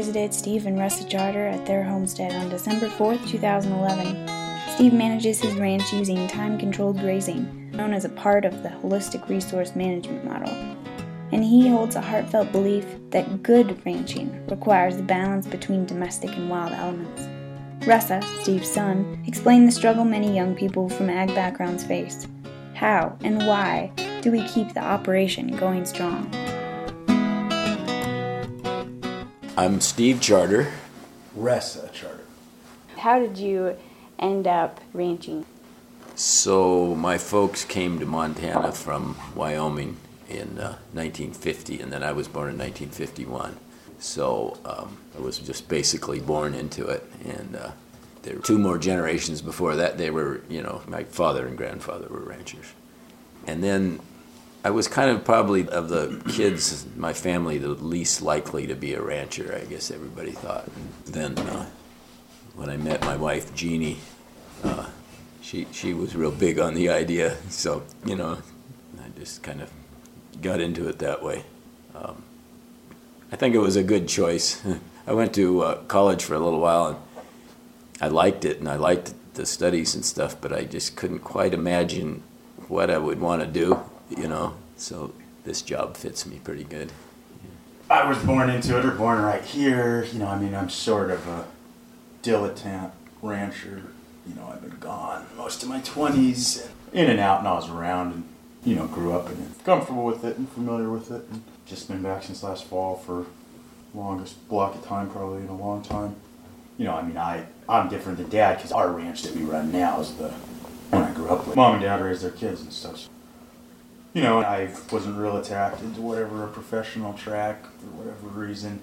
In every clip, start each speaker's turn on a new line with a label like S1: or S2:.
S1: visited Steve and Russa Charter at their homestead on December 4th, 2011. Steve manages his ranch using time controlled grazing, known as a part of the holistic resource management model. And he holds a heartfelt belief that good ranching requires the balance between domestic and wild elements. Russa, Steve's son, explained the struggle many young people from ag backgrounds face. How and why do we keep the operation going strong?
S2: I'm Steve Charter.
S3: Russa Charter.
S1: How did you end up ranching?
S2: So, my folks came to Montana from Wyoming in uh, 1950, and then I was born in 1951. So, um, I was just basically born into it. And uh, there were two more generations before that, they were, you know, my father and grandfather were ranchers. And then I was kind of probably of the kids, my family, the least likely to be a rancher, I guess everybody thought. Then uh, when I met my wife, Jeannie, uh, she, she was real big on the idea. So, you know, I just kind of got into it that way. Um, I think it was a good choice. I went to uh, college for a little while and I liked it and I liked the studies and stuff, but I just couldn't quite imagine what I would want to do you know, so this job fits me pretty good.
S3: I was born into it or born right here. You know, I mean, I'm sort of a dilettante rancher. You know, I've been gone most of my 20s, in and out, and I was around and, you know, grew up and comfortable with it and familiar with it. And just been back since last fall for longest block of time, probably in a long time. You know, I mean, I, I'm different than dad because our ranch that we run now is the one I grew up with. Mom and dad raised their kids and stuff you know, I wasn't real attracted to whatever a professional track for whatever reason.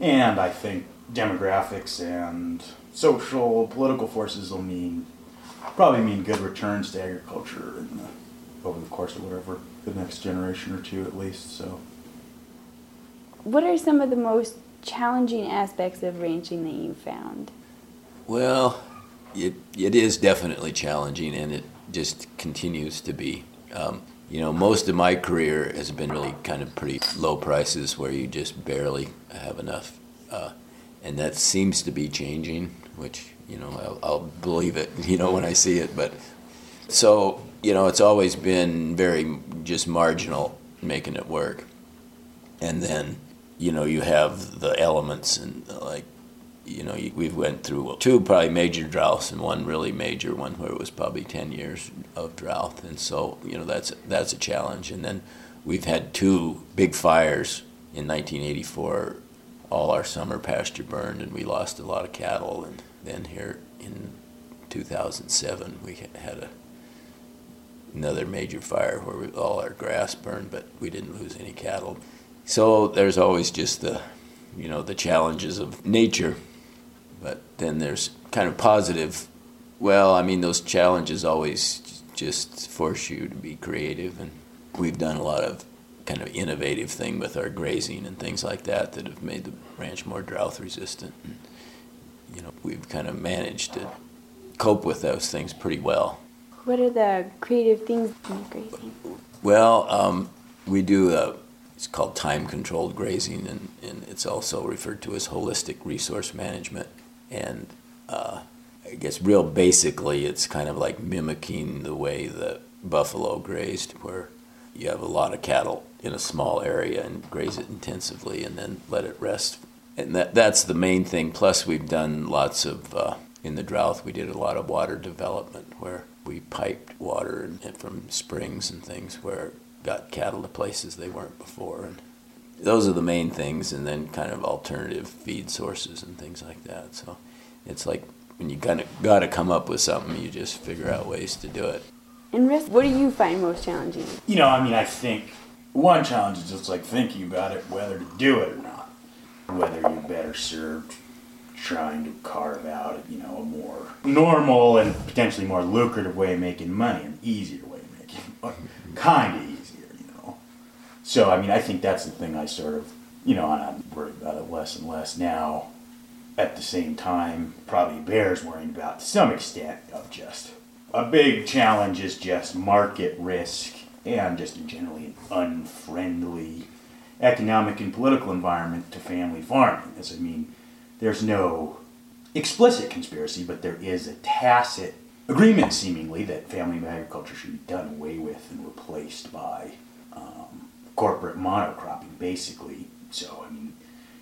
S3: And I think demographics and social, political forces will mean, probably mean good returns to agriculture in the, over the course of whatever, the next generation or two at least, so.
S1: What are some of the most challenging aspects of ranching that you found?
S2: Well, it, it is definitely challenging and it just continues to be. Um, you know, most of my career has been really kind of pretty low prices where you just barely have enough. Uh, and that seems to be changing, which, you know, I'll, I'll, believe it, you know, when I see it. But so, you know, it's always been very just marginal making it work. And then, you know, you have the elements and like you know, we've went through two probably major droughts and one really major one where it was probably 10 years of drought. And so, you know, that's, that's a challenge. And then we've had two big fires in 1984. All our summer pasture burned and we lost a lot of cattle. And then here in 2007, we had a, another major fire where we, all our grass burned, but we didn't lose any cattle. So there's always just the, you know, the challenges of nature. But then there's kind of positive. Well, I mean, those challenges always just force you to be creative, and we've done a lot of kind of innovative thing with our grazing and things like that that have made the ranch more drought resistant. And, you know, we've kind of managed to cope with those things pretty well.
S1: What are the creative things in grazing?
S2: Well, um, we do a, it's called time controlled grazing, and, and it's also referred to as holistic resource management. And uh, I guess, real basically, it's kind of like mimicking the way the buffalo grazed, where you have a lot of cattle in a small area and graze it intensively and then let it rest. And that, that's the main thing. Plus, we've done lots of, uh, in the drought, we did a lot of water development where we piped water from springs and things where got cattle to places they weren't before. And those are the main things, and then kind of alternative feed sources and things like that. So it's like when you kind of got to come up with something, you just figure out ways to do it.
S1: And Rick, what do you find most challenging?
S3: You know, I mean, I think one challenge is just like thinking about it, whether to do it or not, whether you're better served trying to carve out, you know, a more normal and potentially more lucrative way of making money, an easier way of making money, kind of so, I mean, I think that's the thing I sort of, you know, I'm worried about it less and less now. At the same time, probably Bear's worrying about to some extent of just a big challenge is just market risk and just generally an unfriendly economic and political environment to family farming. As I mean, there's no explicit conspiracy, but there is a tacit agreement, seemingly, that family agriculture should be done away with and replaced by um, corporate monocropping, basically. So, I mean,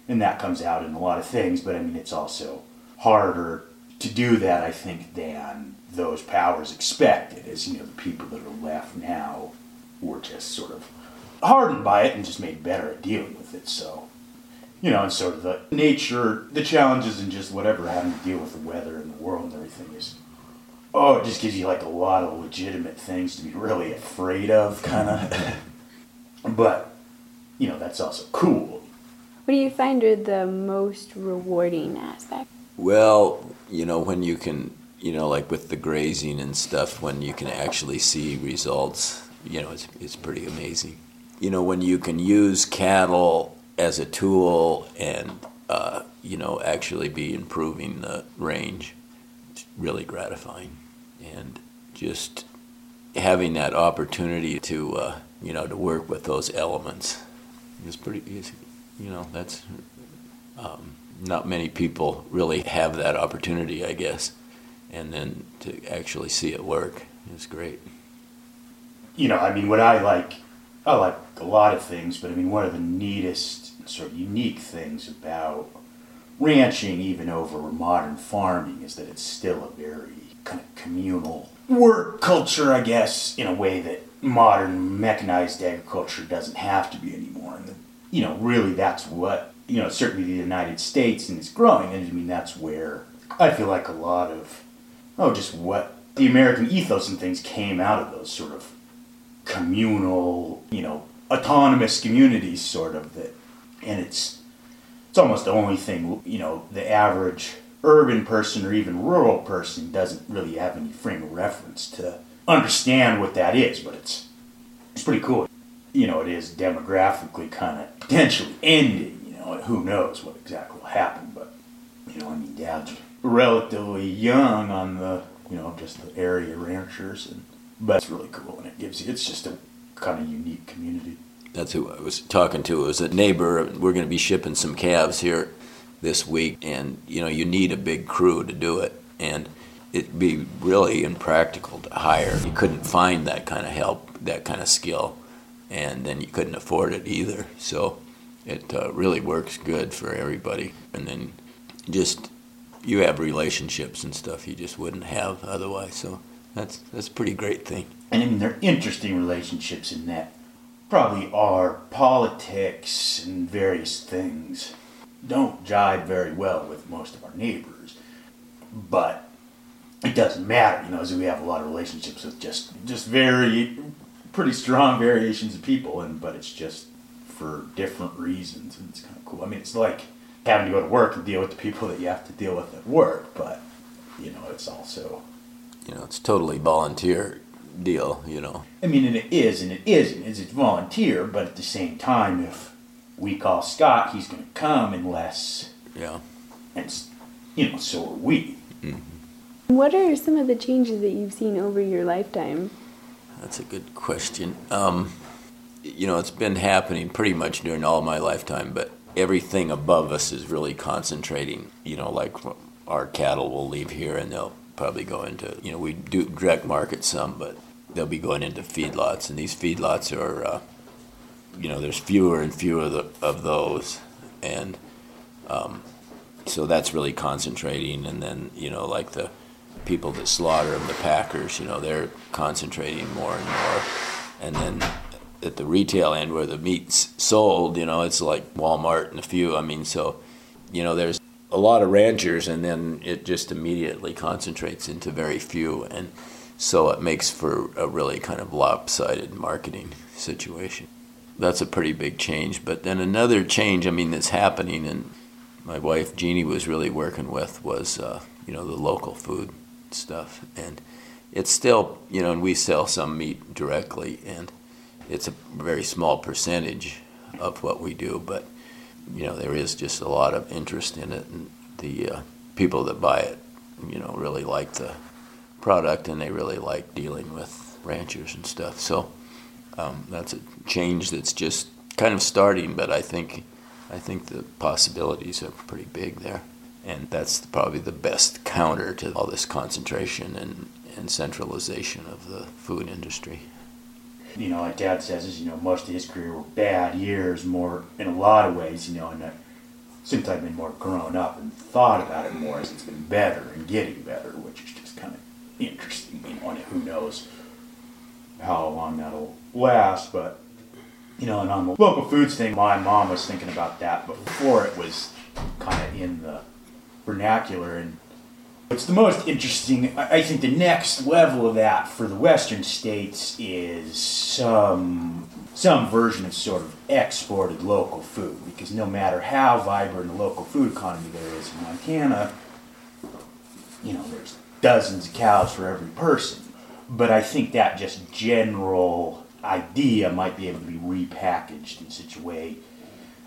S3: and that comes out in a lot of things, but I mean, it's also harder to do that, I think, than those powers expected, as you know, the people that are left now were just sort of hardened by it and just made better at dealing with it. So, you know, and sort of the nature, the challenges, and just whatever having to deal with the weather and the world and everything is, oh, it just gives you like a lot of legitimate things to be really afraid of, kind of. but, you know, that's also cool.
S1: What do you find are the most rewarding aspects?
S2: Well, you know, when you can, you know, like with the grazing and stuff, when you can actually see results, you know, it's, it's pretty amazing. You know, when you can use cattle as a tool and, uh, you know, actually be improving the range, it's really gratifying. And just having that opportunity to, uh, you know, to work with those elements is pretty. You know, that's. Um, not many people really have that opportunity, I guess. And then to actually see it work is great.
S3: You know, I mean, what I like, I like a lot of things, but I mean, one of the neatest, sort of unique things about ranching, even over modern farming, is that it's still a very kind of communal work culture, I guess, in a way that modern mechanized agriculture doesn't have to be anymore. And, the, you know, really that's what you know, certainly the United States and it's growing. And I mean, that's where I feel like a lot of, oh, just what the American ethos and things came out of those sort of communal, you know, autonomous communities, sort of that. And it's, it's almost the only thing, you know, the average urban person or even rural person doesn't really have any frame of reference to understand what that is, but it's, it's pretty cool. You know, it is demographically kind of potentially ending You know, who knows what exactly will happen, but, you know, I mean, Dad's relatively young on the, you know, just the area ranchers, and but it's really cool, and it gives you, it's just a kind of unique community.
S2: That's who I was talking to. It was a neighbor. We're going to be shipping some calves here this week, and you know, you need a big crew to do it, and it'd be really impractical to hire. You couldn't find that kind of help, that kind of skill, and then you couldn't afford it either. So it uh, really works good for everybody. And then just you have relationships and stuff you just wouldn't have otherwise. So that's that's a pretty great thing.
S3: And I mean, they're interesting relationships in that probably our politics and various things. Don't jive very well with most of our neighbors, but it doesn't matter, you know, as we have a lot of relationships with just just very pretty strong variations of people, and but it's just for different reasons, and it's kind of cool. I mean, it's like having to go to work and deal with the people that you have to deal with at work, but you know, it's also
S2: you know, it's totally volunteer deal. You know,
S3: I mean, and it is, and it isn't. It's volunteer, but at the same time, if we call Scott, he's going to come unless
S2: yeah,
S3: and you know, so are we.
S1: Mm-hmm. What are some of the changes that you've seen over your lifetime?
S2: That's a good question. Um, you know, it's been happening pretty much during all my lifetime, but everything above us is really concentrating. You know, like our cattle will leave here and they'll probably go into, you know, we do direct market some, but they'll be going into feedlots, and these feedlots are, uh, you know, there's fewer and fewer of, the, of those, and um, so that's really concentrating. And then, you know, like the people that slaughter them, the packers, you know, they're concentrating more and more, and then at the retail end where the meat's sold, you know, it's like Walmart and a few. I mean, so, you know, there's a lot of ranchers, and then it just immediately concentrates into very few, and so it makes for a really kind of lopsided marketing situation. That's a pretty big change. But then another change, I mean, that's happening, and my wife Jeannie was really working with was, uh, you know, the local food stuff, and it's still, you know, and we sell some meat directly, and it's a very small percentage of what we do, but you know there is just a lot of interest in it, and the uh, people that buy it, you know, really like the product, and they really like dealing with ranchers and stuff. So um, that's a change that's just kind of starting, but I think I think the possibilities are pretty big there, and that's probably the best counter to all this concentration and, and centralization of the food industry.
S3: You know, like Dad says, is you know most of his career were bad years, more in a lot of ways. You know, and I, since I've been more grown up and thought about it more, as it's been better and getting better, which is just kind of interesting. You know, and who knows how long that'll last, but you know, and on the local foods thing, my mom was thinking about that before it was kind of in the vernacular. And it's the most interesting. I think the next level of that for the Western states is some some version of sort of exported local food, because no matter how vibrant a local food economy there is in Montana, you know, there's dozens of cows for every person. But I think that just general idea might be able to be repackaged in such a way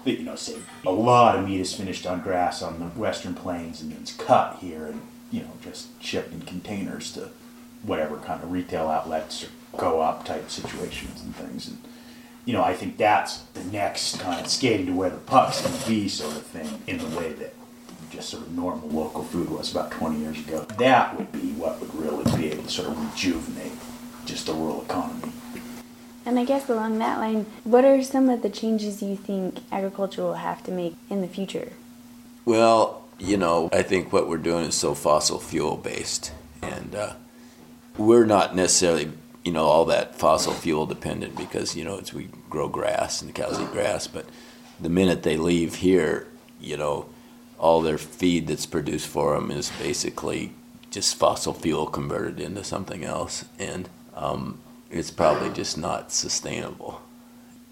S3: that, you know, say a lot of meat is finished on grass on the western plains and then it's cut here and, you know, just shipped in containers to whatever kind of retail outlets or co-op type situations and things. And, you know, I think that's the next kind of skating to where the puck's going to be sort of thing in the way that just sort of normal local food was about 20 years ago. That would be what would really be able to sort of rejuvenate just the rural economy.
S1: And I guess along that line, what are some of the changes you think agriculture will have to make in the future?
S2: Well, you know, I think what we're doing is so fossil fuel based, and uh, we're not necessarily, you know, all that fossil fuel dependent because you know it's we grow grass and the cows eat grass, but the minute they leave here, you know, all their feed that's produced for them is basically just fossil fuel converted into something else, and um, it's probably just not sustainable.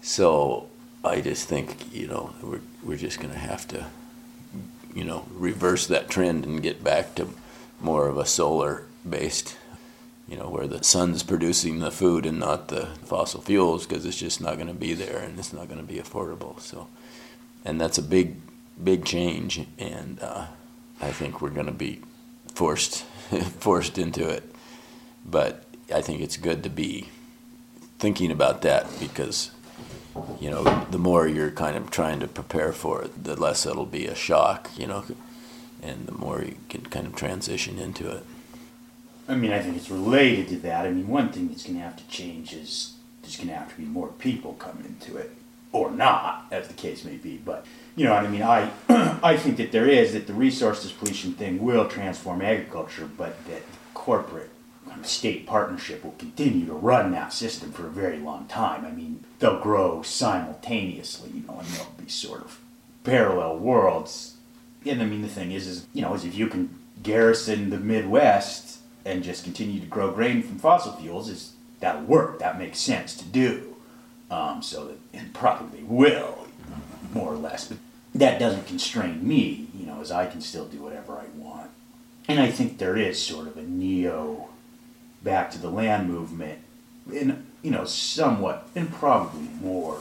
S2: So I just think you know we're we're just going to have to you know reverse that trend and get back to more of a solar based you know where the sun's producing the food and not the fossil fuels because it's just not going to be there and it's not going to be affordable so. And that's a big big change and uh, I think we're going to be forced forced into it. But I think it's good to be thinking about that because you know the more you're kind of trying to prepare for it, the less it'll be a shock, you know, and the more you can kind of transition into it.
S3: I mean, I think it's related to that. I mean, one thing that's going to have to change is there's going to have to be more people coming into it, or not, as the case may be. But you know what I mean? I I think that there is that the resource depletion thing will transform agriculture, but that corporate state partnership will continue to run that system for a very long time. I mean, they'll grow simultaneously, you know, and they'll be sort of parallel worlds. And I mean, the thing is, is you know, is if you can garrison the Midwest and just continue to grow grain from fossil fuels, is that'll work. That makes sense to do. Um, so that and probably will, more or less. But that doesn't constrain me, you know, as I can still do whatever I want. And I think there is sort of a neo back to the land movement in you know somewhat and probably more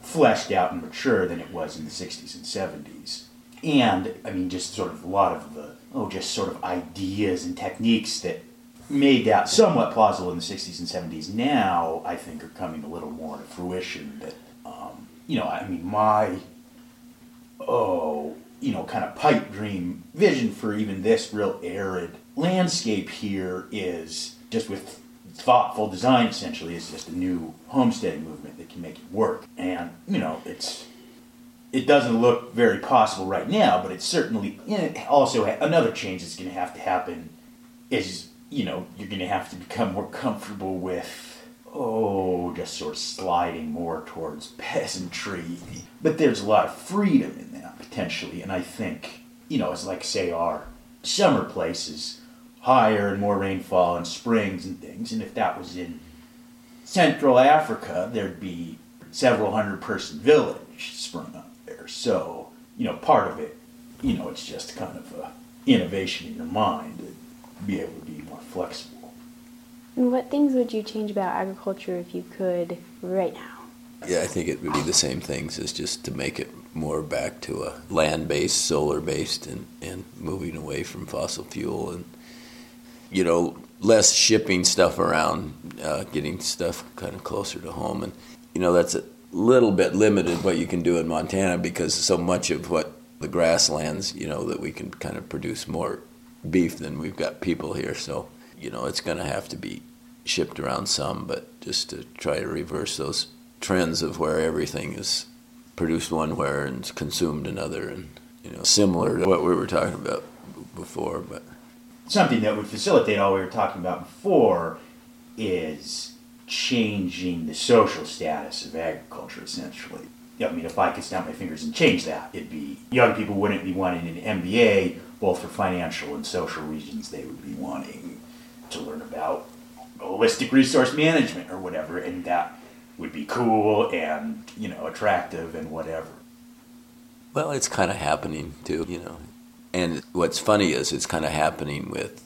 S3: fleshed out and mature than it was in the 60s and 70s and i mean just sort of a lot of the oh just sort of ideas and techniques that made that somewhat plausible in the 60s and 70s now i think are coming a little more to fruition. That um, you know i mean my oh you know kind of pipe dream vision for even this real arid landscape here is just with thoughtful design essentially is just a new homesteading movement that can make it work. And you know, it's it doesn't look very possible right now, but it's certainly know, also another change that's going to have to happen is you know you're going to have to become more comfortable with oh just sort of sliding more towards peasantry. But there's a lot of freedom in that potentially, and I think you know it's like say our summer places higher and more rainfall and springs and things. And if that was in Central Africa, there'd be several hundred person village sprung up there. So, you know, part of it, you know, it's just kind of a innovation in your mind to be able to be more flexible.
S1: And what things would you change about agriculture if you could right now?
S2: Yeah, I think it would be the same things as just to make it more back to a land based, solar based, and, and moving away from fossil fuel and you know, less shipping stuff around, uh, getting stuff kind of closer to home, and you know that's a little bit limited what you can do in Montana because so much of what the grasslands, you know, that we can kind of produce more beef than we've got people here. So, you know, it's going to have to be shipped around some, but just to try to reverse those trends of where everything is produced one where and consumed another, and you know, similar to what we were talking about before. But
S3: something that would facilitate all we were talking about before is changing the social status of agriculture, essentially. I mean, if I could snap my fingers and change that, it'd be young people wouldn't be wanting an MBA, both for financial and social reasons. They would be wanting to learn about holistic resource management or whatever, and that would be cool and you know attractive and whatever.
S2: Well, it's kind of happening too, you know. And what's funny is it's kind of happening with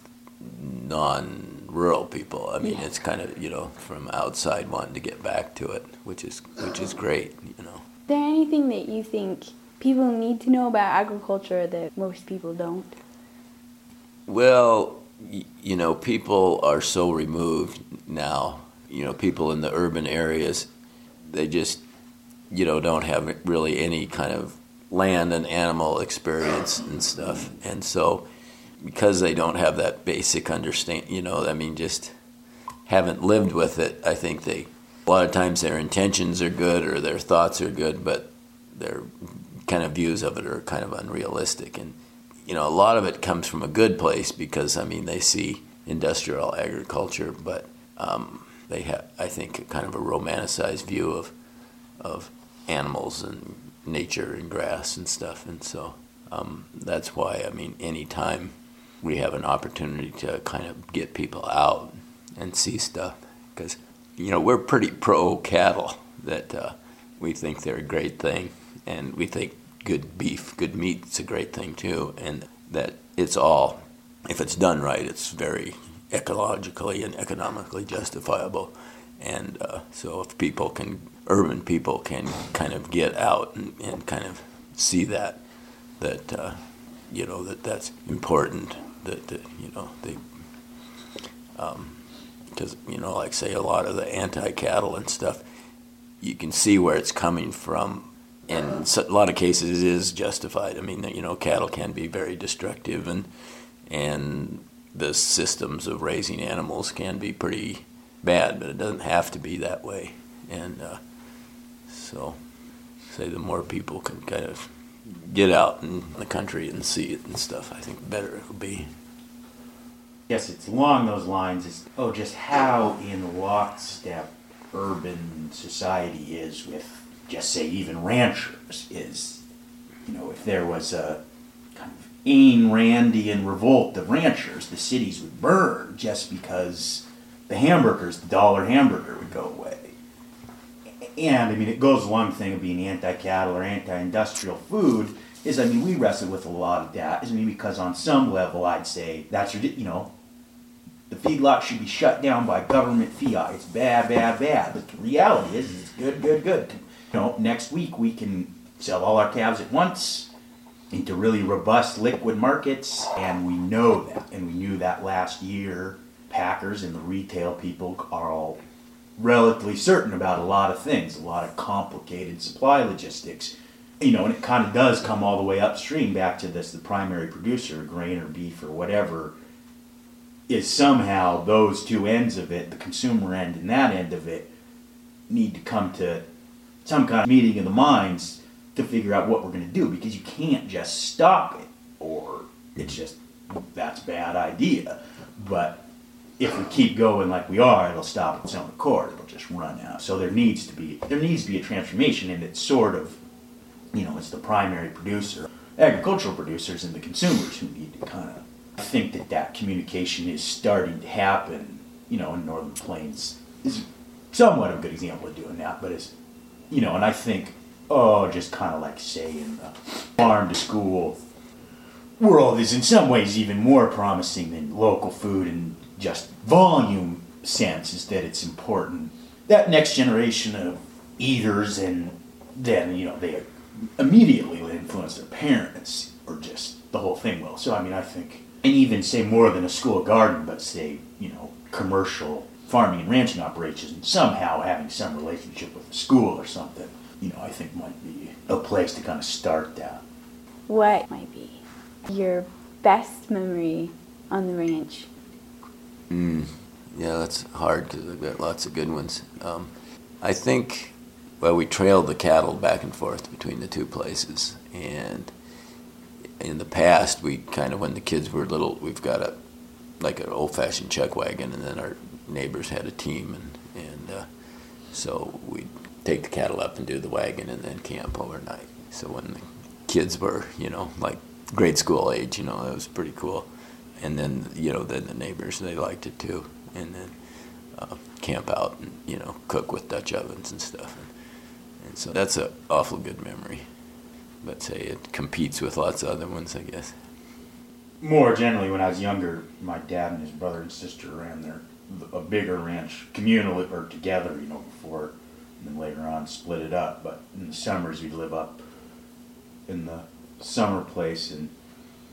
S2: non-rural people. I mean, yeah. it's kind of you know from outside wanting to get back to it, which is which is great, you know.
S1: Is there anything that you think people need to know about agriculture that most people don't?
S2: Well, you know, people are so removed now. You know, people in the urban areas, they just, you know, don't have really any kind of land and animal experience and stuff. And so, because they don't have that basic understand, you know, I mean, just haven't lived with it, I think they, a lot of times their intentions are good or their thoughts are good, but their kind of views of it are kind of unrealistic. And you know, a lot of it comes from a good place because I mean they see industrial agriculture, but um, they have, I think, kind of a romanticized view of of animals and nature and grass and stuff, and so um, that's why I mean, anytime we have an opportunity to kind of get people out and see stuff, because you know we're pretty pro cattle that uh, we think they're a great thing, and we think good beef, good meat is a great thing too, and that it's all, if it's done right, it's very ecologically and economically justifiable. And uh, so if people can, urban people can kind of get out and, and kind of see that, that, uh, you know, that that's important, that, that you know, they, because, um, you know, like say a lot of the anti-cattle and stuff, you can see where it's coming from in a lot of cases it is justified. I mean, you know, cattle can be very destructive, and and the systems of raising animals can be pretty bad, but it doesn't have to be that way. And uh, so, say the more people can kind of get out in the country and see it and stuff, I think better it will be.
S3: Yes, it's along those lines. It's oh, just how in lockstep urban society is with just say even ranchers is, you know, if there was a kind of Ayn Randian revolt of ranchers, the cities would burn just because the hamburgers, the dollar hamburger would go away. And I mean, it goes along the thing of being anti-cattle or anti-industrial food is, I mean, we wrestle with a lot of that. I mean, because on some level, I'd say that's you know, the feedlot should be shut down by government fiat. It's bad, bad, bad. But the reality is, it's good, good, good you know, next week we can sell all our calves at once into really robust liquid markets, and we know that, and we knew that last year. Packers and the retail people are all relatively certain about a lot of things, a lot of complicated supply logistics. You know, and it kind of does come all the way upstream back to this the primary producer, grain or beef or whatever, is somehow those two ends of it, the consumer end and that end of it, need to come to some kind of meeting of the minds to figure out what we're going to do because you can't just stop it or it's just that's bad idea. But if we keep going like we are, it'll stop its own accord. It'll just run out. So there needs to be there needs to be a transformation, and it's sort of, you know, it's the primary producer, agricultural producers, and the consumers who need to kind of. Think that that communication is starting to happen. You know, in Northern Plains is somewhat of a good example of doing that, but it's you know, and I think, oh, just kind of like say in the farm to school world is in some ways even more promising than local food and just volume sense is that it's important that next generation of eaters and then you know they immediately influence their parents or just the whole thing will so i mean i think and even say more than a school garden but say you know commercial farming and ranching operations somehow having some relationship with the school or something, you know, I think might be a place to kind of start that.
S1: What might be your best memory on the ranch?
S2: Mm, yeah, that's hard because I've got lots of good ones. Um, I think, well, we trailed the cattle back and forth between the two places, and in the past, we kind of when the kids were little, we've got a like an old-fashioned chuck wagon, and then our neighbors had a team, and and uh, so we'd take the cattle up and do the wagon, and then camp overnight. So when the kids were, you know, like grade school age, you know, that was pretty cool. And then, you know, then the neighbors they liked it too, and then uh, camp out and you know cook with Dutch ovens and stuff. And, and so that's an awful good memory. But say it competes with lots of other ones, I guess.
S3: More generally, when I was younger, my dad and his brother and sister ran their a bigger ranch communally or together, you know, before and then later on split it up. But in the summers, we'd live up in the summer place, and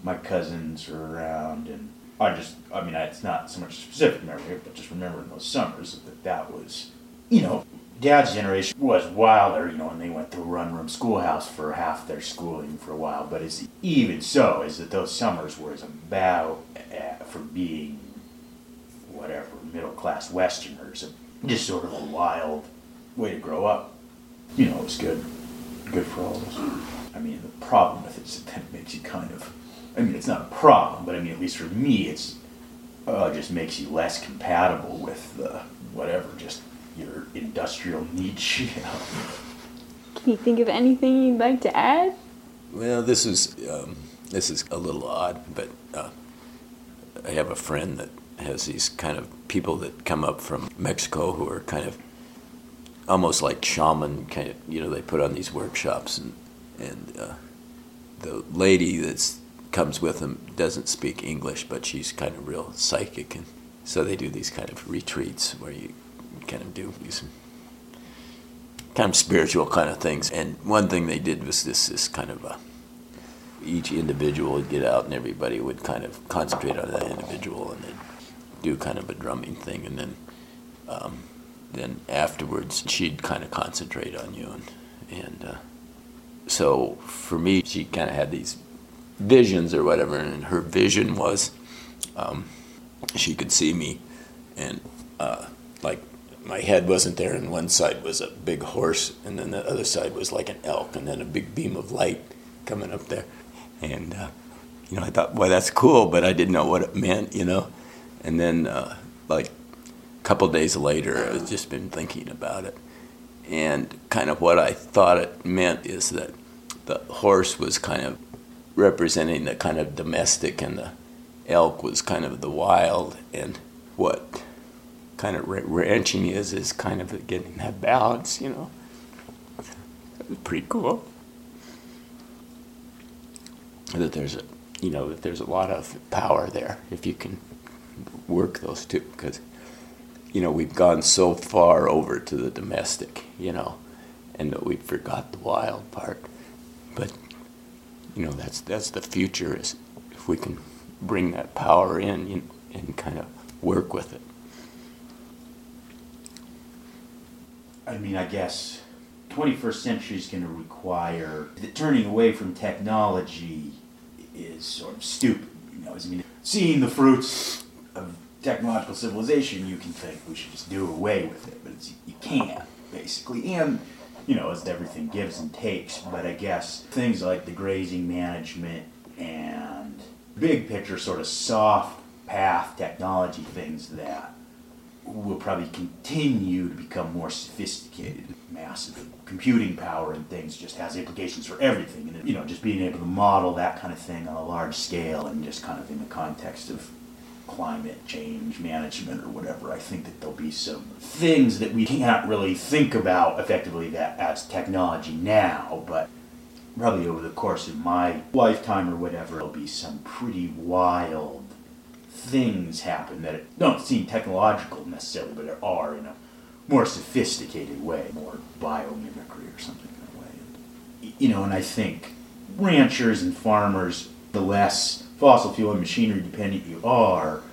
S3: my cousins were around, and I just, I mean, it's not so much a specific memory, but just remembering those summers that that was, you know, dad's generation was wilder, you know, and they went to run room schoolhouse for half their schooling for a while. But it's even so, is that those summers were as uh, for being whatever middle class Westerners, just sort of a wild way to grow up. You know, it was good, good for all of us. I mean, the problem with it is that it makes you kind of. I mean, it's not a problem, but I mean, at least for me, it's uh, it just makes you less compatible with the whatever, just your industrial niche. You know.
S1: Can you think of anything you'd like to add?
S2: Well, this is um, this is a little odd, but uh, I have a friend that has these kind of people that come up from Mexico who are kind of almost like shaman kind of you know they put on these workshops and and uh, the lady that comes with them doesn't speak English but she's kind of real psychic and so they do these kind of retreats where you kind of do these kind of spiritual kind of things and one thing they did was this this kind of a each individual would get out and everybody would kind of concentrate on that individual and they'd do kind of a drumming thing and then um, then afterwards she'd kind of concentrate on you and and uh, so for me she kind of had these visions or whatever and her vision was um, she could see me and uh, like my head wasn't there and one side was a big horse and then the other side was like an elk and then a big beam of light coming up there and uh, you know i thought well that's cool but i didn't know what it meant you know and then uh, like a couple days later, I've just been thinking about it. And kind of what I thought it meant is that the horse was kind of representing the kind of domestic, and the elk was kind of the wild. And what kind of ranching is, is kind of getting that balance, you know. It's pretty cool. That there's a, you know, that there's a lot of power there if you can work those two, because you know, we've gone so far over to the domestic, you know, and that we forgot the wild part. But you know, that's that's the future is if we can bring that power in you know, and kind of work with it.
S3: I mean, I guess 21st century is going to require that turning away from technology is sort of stupid. You know, I mean, seeing the fruits of technological civilization, you can think we should just do away with it, but you can't, basically. And, you know, as everything gives and takes, but I guess things like the grazing management and big picture, sort of soft path technology things that will probably continue to become more sophisticated. Massive computing power and things just has implications for everything. And, you know, just being able to model that kind of thing on a large scale and just kind of in the context of climate change management or whatever, I think that there'll be some things that we can't really think about effectively that as technology now, but probably over the course of my lifetime or whatever, there'll be some pretty wild things happen that don't seem technological necessarily, but are in a more sophisticated way, more biomimicry or something in a way. You know, and I think ranchers and farmers, the less fossil fuel and machinery dependent you are,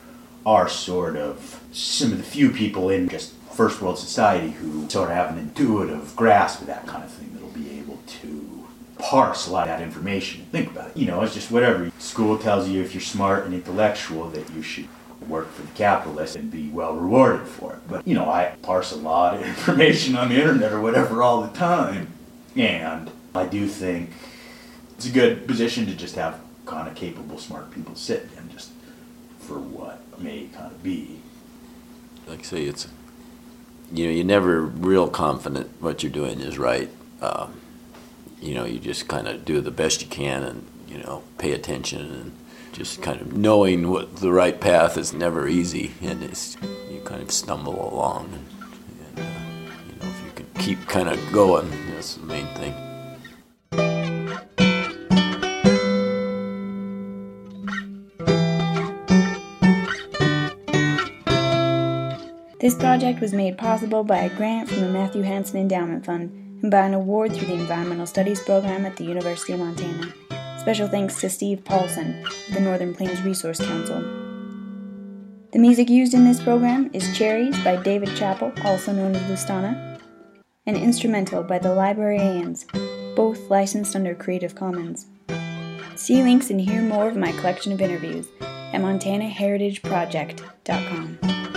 S3: are sort of some of the few people in just first world society who sort of have an intuitive grasp of that kind of thing that'll be able to parse a lot of that information. Think about it. You know, it's just whatever. School tells you if you're smart and intellectual that you should work for the capitalist and be well rewarded for it. But, you know, I parse a lot of information on the internet or whatever all the time. And I do think it's a good position to just have kind of capable, smart people sit and just for what may kind of be.
S2: Like I say, it's you know you're never real confident what you're doing is right. Um, you know, you just kind of do the best you can and you know pay attention and just kind of knowing what the right path is never easy and it's you kind of stumble along and, and uh, you know if you can keep kind of going that's the main thing.
S1: This project was made possible by a grant from the Matthew Hansen Endowment Fund and by an award through the Environmental Studies program at the University of Montana. Special thanks to Steve Paulson of the Northern Plains Resource Council. The music used in this program is Cherries by David Chappell, also known as Lustana, and Instrumental by the Librarians, both licensed under Creative Commons. See links and hear more of my collection of interviews at montanaheritageproject.com.